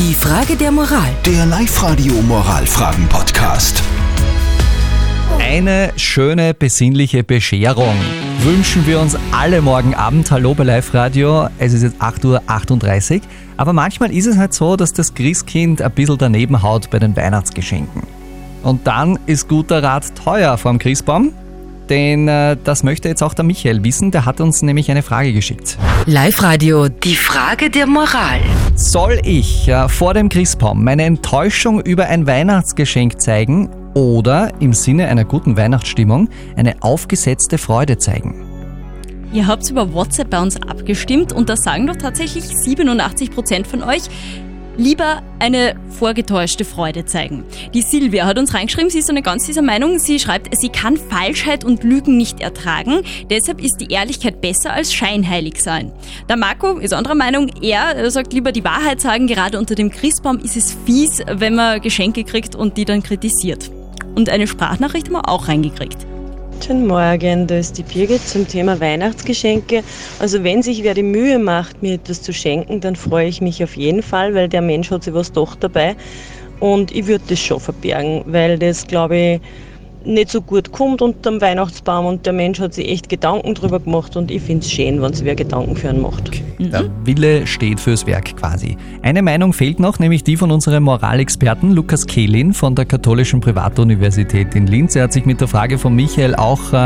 Die Frage der Moral. Der Live-Radio Moralfragen-Podcast. Eine schöne, besinnliche Bescherung wünschen wir uns alle morgen Abend. Hallo bei Live Radio. Es ist jetzt 8.38 Uhr. Aber manchmal ist es halt so, dass das Christkind ein bisschen daneben haut bei den Weihnachtsgeschenken. Und dann ist guter Rat teuer vom Christbaum. Denn äh, das möchte jetzt auch der Michael wissen. Der hat uns nämlich eine Frage geschickt. Live Radio. Die Frage der Moral. Soll ich äh, vor dem Christbaum meine Enttäuschung über ein Weihnachtsgeschenk zeigen oder im Sinne einer guten Weihnachtsstimmung eine aufgesetzte Freude zeigen? Ihr habt über WhatsApp bei uns abgestimmt und da sagen doch tatsächlich 87% von euch, lieber eine vorgetäuschte Freude zeigen. Die Silvia hat uns reingeschrieben, sie ist so eine ganz dieser Meinung. Sie schreibt, sie kann Falschheit und Lügen nicht ertragen. Deshalb ist die Ehrlichkeit besser als scheinheilig sein. Der Marco ist anderer Meinung. Er sagt lieber die Wahrheit sagen. Gerade unter dem Christbaum ist es fies, wenn man Geschenke kriegt und die dann kritisiert. Und eine Sprachnachricht haben wir auch reingekriegt. Guten Morgen, da ist die Birgit zum Thema Weihnachtsgeschenke. Also wenn sich wer die Mühe macht, mir etwas zu schenken, dann freue ich mich auf jeden Fall, weil der Mensch hat sich was doch dabei. Und ich würde das schon verbergen, weil das, glaube ich, nicht so gut kommt unterm Weihnachtsbaum und der Mensch hat sich echt Gedanken drüber gemacht und ich finde es schön, wenn sich wer Gedanken für einen macht. Der Wille steht fürs Werk quasi. Eine Meinung fehlt noch, nämlich die von unserem Moralexperten Lukas Kehlin von der Katholischen Privatuniversität in Linz. Er hat sich mit der Frage von Michael auch äh,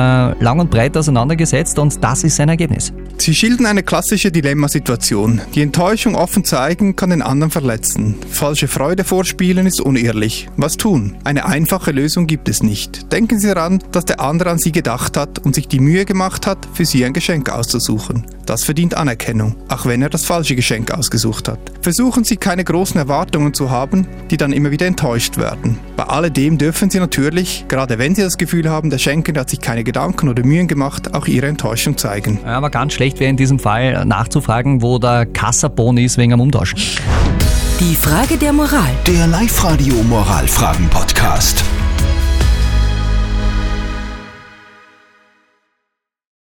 lang und breit auseinandergesetzt und das ist sein Ergebnis. Sie schildern eine klassische Dilemmasituation. Die Enttäuschung offen zeigen kann den anderen verletzen. Falsche Freude vorspielen ist unehrlich. Was tun? Eine einfache Lösung gibt es nicht. Denken Sie daran, dass der andere an Sie gedacht hat und sich die Mühe gemacht hat, für Sie ein Geschenk auszusuchen. Das verdient Anerkennung, auch wenn er das falsche Geschenk ausgesucht hat. Versuchen Sie keine großen Erwartungen zu haben, die dann immer wieder enttäuscht werden. Bei alledem dürfen Sie natürlich, gerade wenn Sie das Gefühl haben, der Schenker hat sich keine Gedanken oder Mühen gemacht, auch Ihre Enttäuschung zeigen. Ja, aber ganz schlecht wäre in diesem Fall nachzufragen, wo der Kassabon ist wegen am Umtauschen. Die Frage der Moral. Der Live-Radio Moralfragen-Podcast.